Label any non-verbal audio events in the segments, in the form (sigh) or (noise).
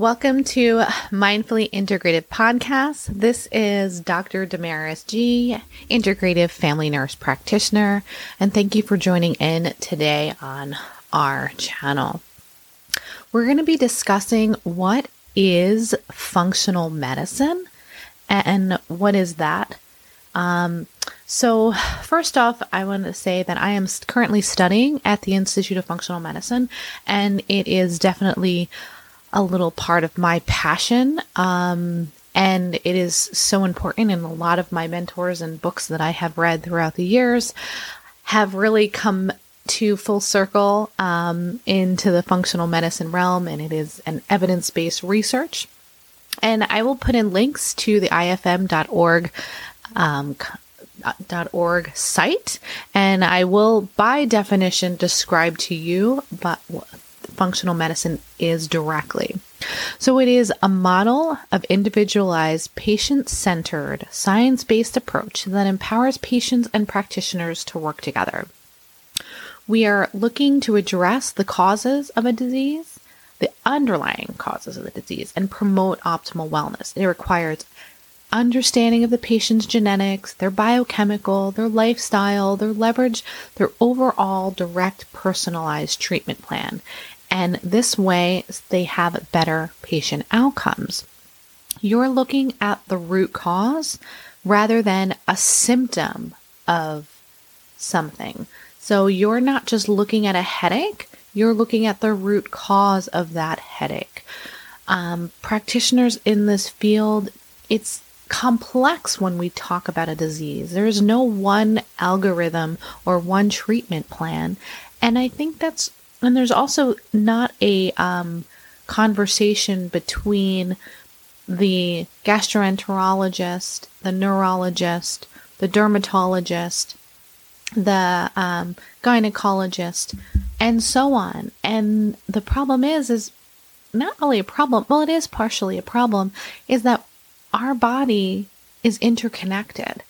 Welcome to Mindfully Integrative Podcast. This is Dr. Damaris G, Integrative Family Nurse Practitioner, and thank you for joining in today on our channel. We're going to be discussing what is functional medicine and what is that. Um, so, first off, I want to say that I am currently studying at the Institute of Functional Medicine, and it is definitely a little part of my passion. Um, and it is so important. And a lot of my mentors and books that I have read throughout the years have really come to full circle um, into the functional medicine realm. And it is an evidence based research. And I will put in links to the ifm.org um, .org site, and I will, by definition, describe to you but functional medicine is directly. So, it is a model of individualized, patient centered, science based approach that empowers patients and practitioners to work together. We are looking to address the causes of a disease, the underlying causes of the disease, and promote optimal wellness. It requires understanding of the patient's genetics, their biochemical, their lifestyle, their leverage, their overall direct personalized treatment plan. And this way, they have better patient outcomes. You're looking at the root cause rather than a symptom of something. So you're not just looking at a headache, you're looking at the root cause of that headache. Um, practitioners in this field, it's complex when we talk about a disease. There is no one algorithm or one treatment plan. And I think that's and there's also not a um, conversation between the gastroenterologist, the neurologist, the dermatologist, the um, gynecologist, and so on. And the problem is, is not really a problem. Well, it is partially a problem. Is that our body is interconnected,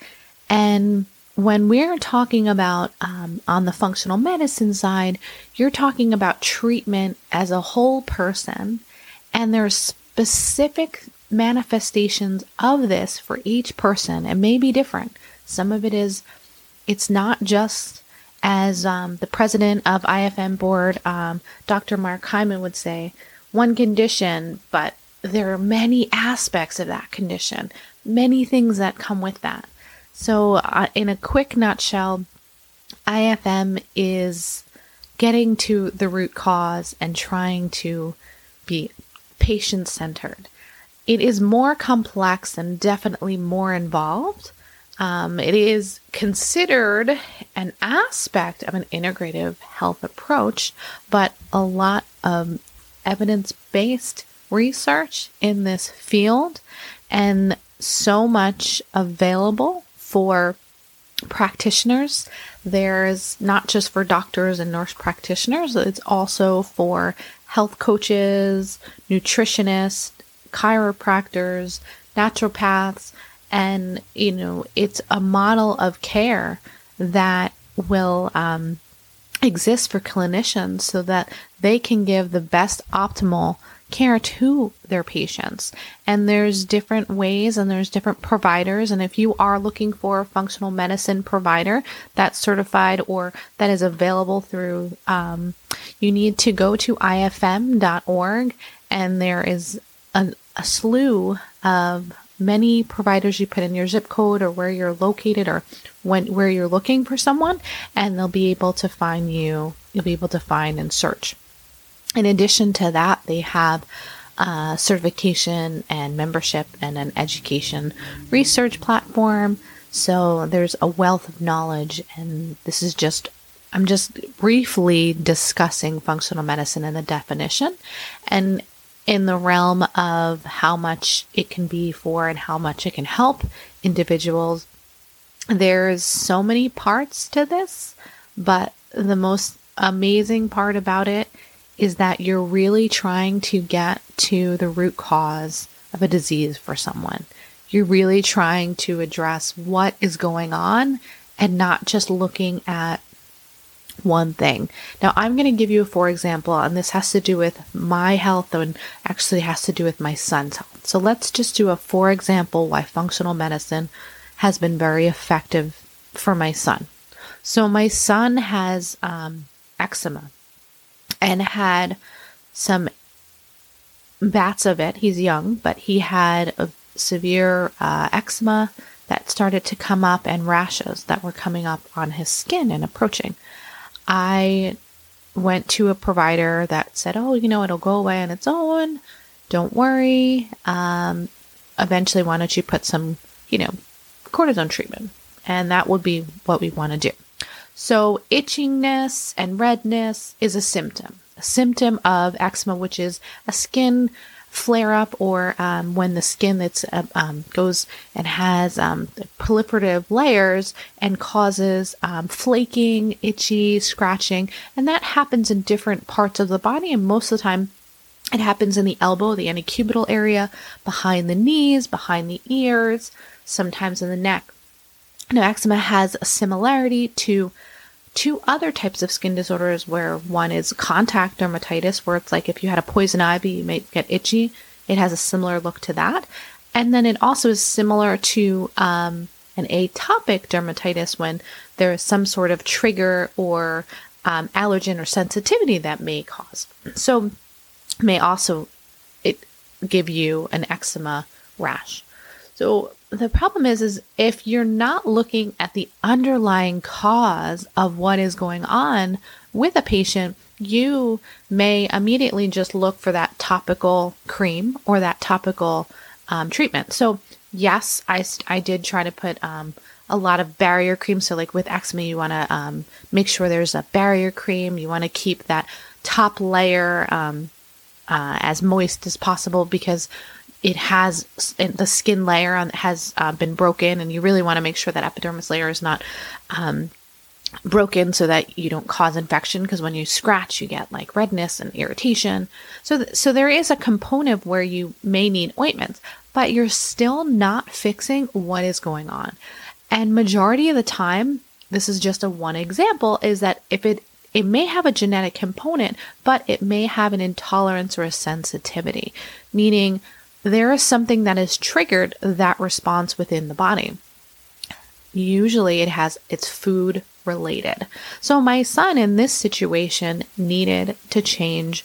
and when we're talking about um, on the functional medicine side, you're talking about treatment as a whole person, and there's specific manifestations of this for each person It may be different. Some of it is, it's not just as um, the president of IFM board, um, Dr. Mark Hyman would say, one condition, but there are many aspects of that condition, many things that come with that. So, uh, in a quick nutshell, IFM is getting to the root cause and trying to be patient centered. It is more complex and definitely more involved. Um, it is considered an aspect of an integrative health approach, but a lot of evidence based research in this field and so much available for practitioners. There's not just for doctors and nurse practitioners, it's also for health coaches, nutritionists, chiropractors, naturopaths, and you know, it's a model of care that will um, exist for clinicians so that they can give the best optimal care to their patients. And there's different ways and there's different providers. And if you are looking for a functional medicine provider that's certified or that is available through, um, you need to go to ifm.org and there is a, a slew of many providers you put in your zip code or where you're located or when where you're looking for someone and they'll be able to find you you'll be able to find and search in addition to that they have certification and membership and an education research platform so there's a wealth of knowledge and this is just I'm just briefly discussing functional medicine and the definition and in the realm of how much it can be for and how much it can help individuals. There's so many parts to this, but the most amazing part about it is that you're really trying to get to the root cause of a disease for someone. You're really trying to address what is going on and not just looking at one thing. Now, I'm going to give you a for example, and this has to do with my health and actually has to do with my son's health. So let's just do a for example why functional medicine has been very effective for my son. So my son has um, eczema and had some bats of it. He's young, but he had a severe uh, eczema that started to come up and rashes that were coming up on his skin and approaching. I went to a provider that said, oh, you know, it'll go away on its own. Don't worry. Um, eventually, why don't you put some, you know, cortisone treatment? And that would be what we want to do. So, itchiness and redness is a symptom, a symptom of eczema, which is a skin flare up or um, when the skin that's uh, um, goes and has um, proliferative layers and causes um, flaking, itchy, scratching, and that happens in different parts of the body. And most of the time, it happens in the elbow, the antecubital area, behind the knees, behind the ears, sometimes in the neck. Now, eczema has a similarity to two other types of skin disorders where one is contact dermatitis, where it's like if you had a poison ivy, you may get itchy. It has a similar look to that. And then it also is similar to um, an atopic dermatitis when there is some sort of trigger or um, allergen or sensitivity that may cause. So, may also it give you an eczema rash. So, the problem is is if you're not looking at the underlying cause of what is going on with a patient you may immediately just look for that topical cream or that topical um, treatment. So yes I, I did try to put um, a lot of barrier cream. So like with eczema you want to um, make sure there's a barrier cream. You want to keep that top layer um, uh, as moist as possible because it has the skin layer on, has uh, been broken, and you really want to make sure that epidermis layer is not um, broken so that you don't cause infection. Because when you scratch, you get like redness and irritation. So, th- so there is a component where you may need ointments, but you're still not fixing what is going on. And majority of the time, this is just a one example, is that if it it may have a genetic component, but it may have an intolerance or a sensitivity, meaning there is something that has triggered that response within the body. Usually it has it's food related. So my son in this situation needed to change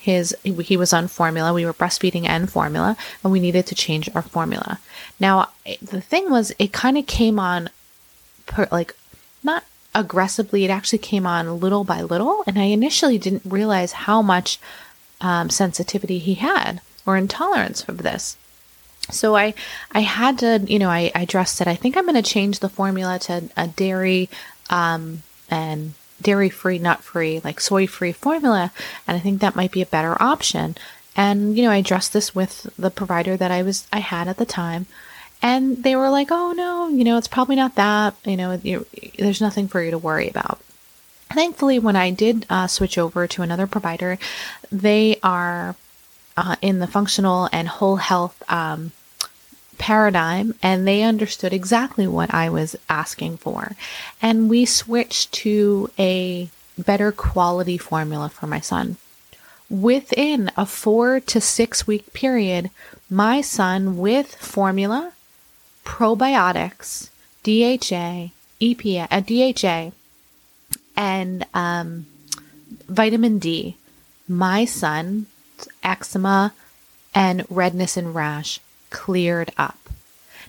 his he was on formula we were breastfeeding and formula and we needed to change our formula now the thing was it kind of came on per, like not aggressively it actually came on little by little and i initially didn't realize how much um, sensitivity he had or intolerance of this. So I I had to, you know, I, I addressed it. I think I'm going to change the formula to a dairy um, and dairy free, nut free, like soy free formula. And I think that might be a better option. And, you know, I addressed this with the provider that I was, I had at the time. And they were like, oh no, you know, it's probably not that, you know, there's nothing for you to worry about. Thankfully, when I did uh, switch over to another provider, they are uh, in the functional and whole health um, paradigm, and they understood exactly what I was asking for. And we switched to a better quality formula for my son. Within a four to six week period, my son with formula, probiotics, DHA, EPA, uh, DHA, and um, vitamin D, my son eczema and redness and rash cleared up.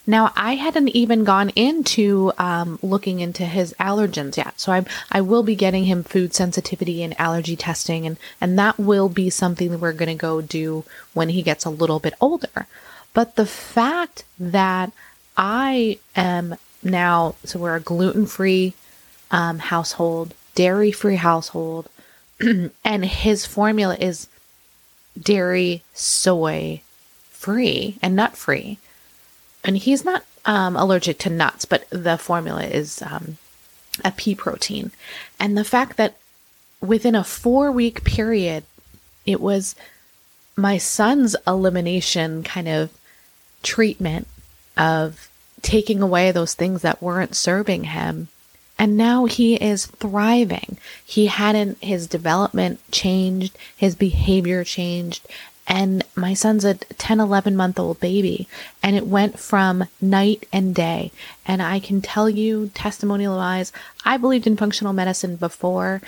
Now, I hadn't even gone into um, looking into his allergens yet, so I I will be getting him food sensitivity and allergy testing, and and that will be something that we're going to go do when he gets a little bit older. But the fact that I am now, so we're a gluten free um, household, dairy free household, (clears throat) and his formula is dairy, soy free, and nut free. And he's not um, allergic to nuts, but the formula is um, a pea protein. And the fact that within a four week period, it was my son's elimination kind of treatment of taking away those things that weren't serving him. And now he is thriving. He hadn't, his development changed, his behavior changed. And my son's a 10, 11 month old baby. And it went from night and day. And I can tell you, testimonial wise, I believed in functional medicine before,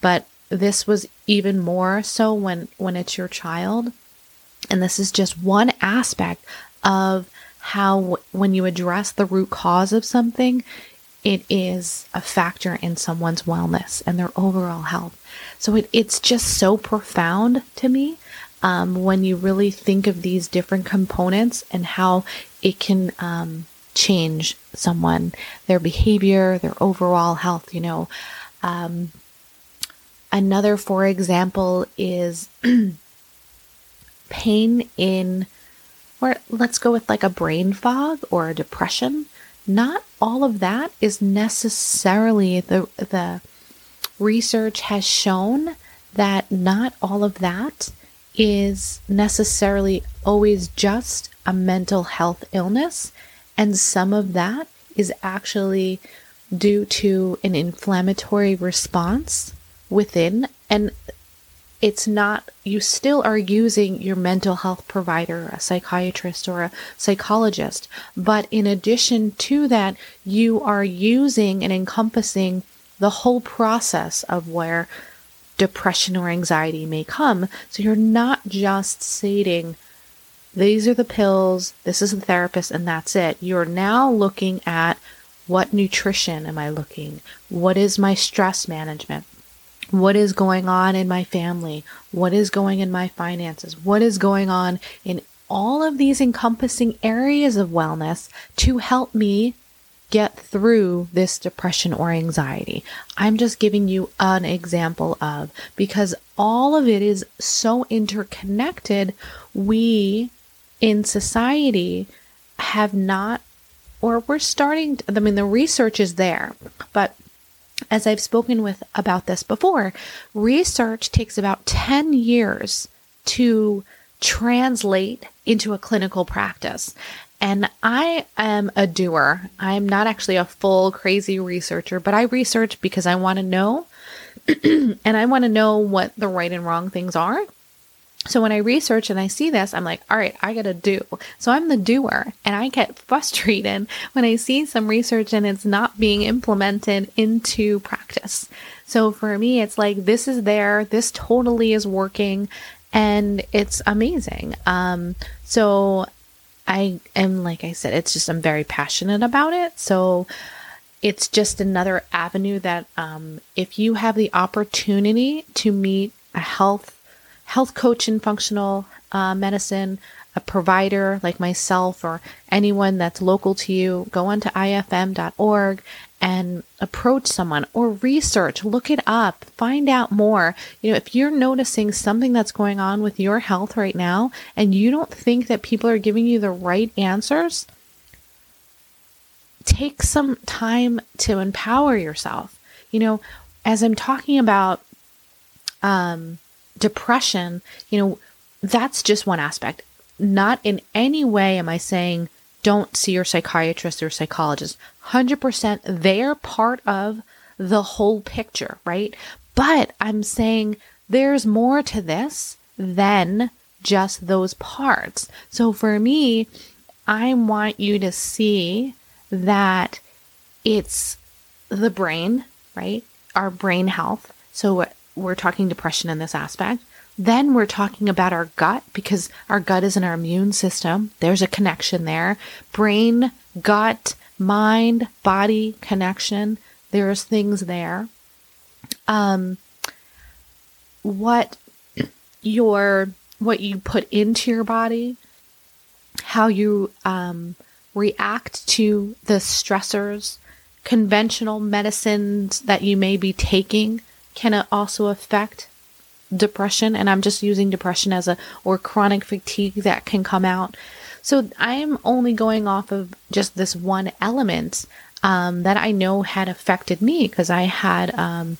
but this was even more so when, when it's your child. And this is just one aspect of how when you address the root cause of something, it is a factor in someone's wellness and their overall health. So it, it's just so profound to me um, when you really think of these different components and how it can um, change someone, their behavior, their overall health. You know, um, another, for example, is (clears throat) pain in or let's go with like a brain fog or a depression, not all of that is necessarily the the research has shown that not all of that is necessarily always just a mental health illness and some of that is actually due to an inflammatory response within and it's not, you still are using your mental health provider, a psychiatrist or a psychologist. But in addition to that, you are using and encompassing the whole process of where depression or anxiety may come. So you're not just stating, these are the pills, this is the therapist, and that's it. You're now looking at what nutrition am I looking? What is my stress management? What is going on in my family, what is going in my finances, what is going on in all of these encompassing areas of wellness to help me get through this depression or anxiety. I'm just giving you an example of because all of it is so interconnected. We in society have not, or we're starting, to, I mean, the research is there, but as I've spoken with about this before, research takes about 10 years to translate into a clinical practice. And I am a doer. I'm not actually a full crazy researcher, but I research because I want to know (clears throat) and I want to know what the right and wrong things are so when I research and I see this, I'm like, all right, I got to do. So I'm the doer and I get (laughs) frustrated when I see some research and it's not being implemented into practice. So for me, it's like, this is there. This totally is working and it's amazing. Um, so I am, like I said, it's just, I'm very passionate about it. So it's just another avenue that, um, if you have the opportunity to meet a health health coach in functional uh, medicine, a provider like myself or anyone that's local to you, go onto ifm.org and approach someone or research, look it up, find out more. You know, if you're noticing something that's going on with your health right now and you don't think that people are giving you the right answers, take some time to empower yourself. You know, as I'm talking about um, depression, you know, that's just one aspect. Not in any way am I saying don't see your psychiatrist or psychologist. 100% they're part of the whole picture, right? But I'm saying there's more to this than just those parts. So for me, I want you to see that it's the brain, right? Our brain health. So we're talking depression in this aspect, Then we're talking about our gut because our gut is in our immune system. There's a connection there. Brain, gut, mind, body connection. There's things there. Um, what your what you put into your body, how you um, react to the stressors, conventional medicines that you may be taking can it also affect depression. And I'm just using depression as a, or chronic fatigue that can come out. So I'm only going off of just this one element um, that I know had affected me because I had, um,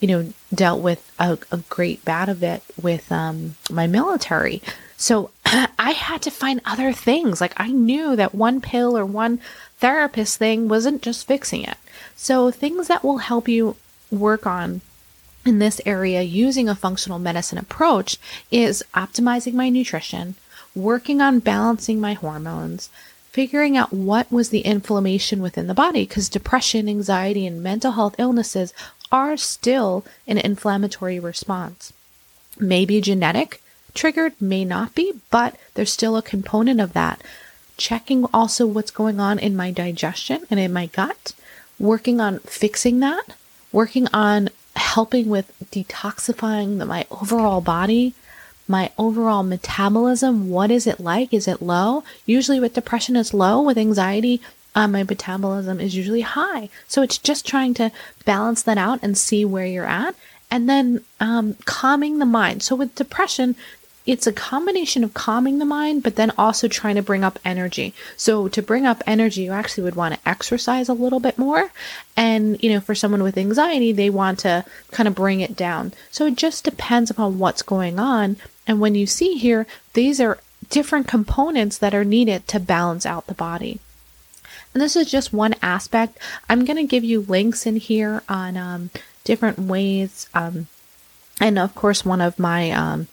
you know, dealt with a, a great bad of it with um, my military. So (clears throat) I had to find other things. Like I knew that one pill or one therapist thing wasn't just fixing it. So things that will help you work on in this area using a functional medicine approach is optimizing my nutrition, working on balancing my hormones, figuring out what was the inflammation within the body because depression, anxiety, and mental health illnesses are still an inflammatory response. Maybe genetic triggered, may not be, but there's still a component of that. Checking also what's going on in my digestion and in my gut, working on fixing that, working on helping with detoxifying the, my overall body, my overall metabolism. What is it like? Is it low? Usually with depression, it's low. With anxiety, uh, my metabolism is usually high. So it's just trying to balance that out and see where you're at. And then um, calming the mind. So with depression, it's a combination of calming the mind, but then also trying to bring up energy. So to bring up energy, you actually would want to exercise a little bit more. And, you know, for someone with anxiety, they want to kind of bring it down. So it just depends upon what's going on. And when you see here, these are different components that are needed to balance out the body. And this is just one aspect. I'm going to give you links in here on um, different ways. Um, and of course, one of my um,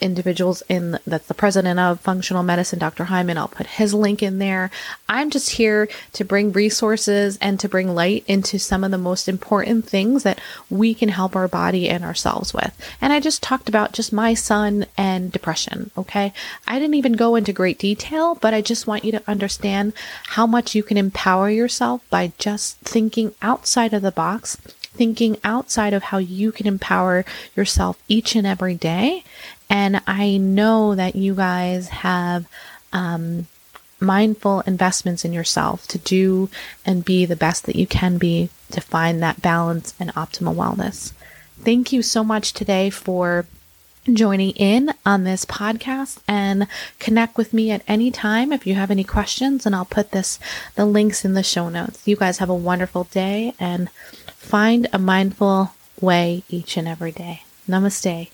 individuals in that's the president of functional medicine dr hyman i'll put his link in there. I'm just here to bring resources and to bring light into some of the most important things that we can help our body and ourselves with. And i just talked about just my son and depression okay? I didn't even go into great detail but i just want you to understand how much you can empower yourself by just thinking outside of the box thinking outside of how you can empower yourself each and every day and I know that you guys have um, mindful investments in yourself to do and be the best that you can be to find that balance and optimal wellness. Thank you so much today for joining in on this podcast and connect with me at any time if you have any questions and I'll put this the links in the show notes. You guys have a wonderful day and find a mindful way each and every day. Namaste.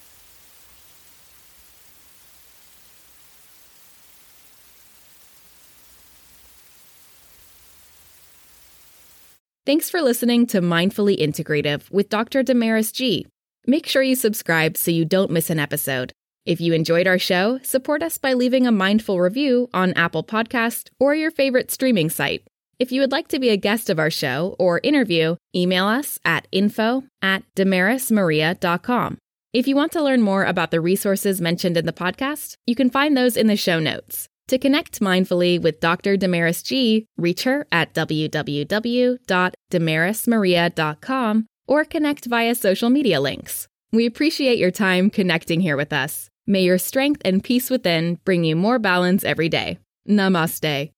Thanks for listening to Mindfully Integrative with Dr. Damaris G. Make sure you subscribe so you don't miss an episode. If you enjoyed our show, support us by leaving a mindful review on Apple Podcast or your favorite streaming site. If you would like to be a guest of our show or interview, email us at info at damarismaria.com. If you want to learn more about the resources mentioned in the podcast, you can find those in the show notes. To connect mindfully with Dr. Damaris G, reach her at www.damarismaria.com or connect via social media links. We appreciate your time connecting here with us. May your strength and peace within bring you more balance every day. Namaste.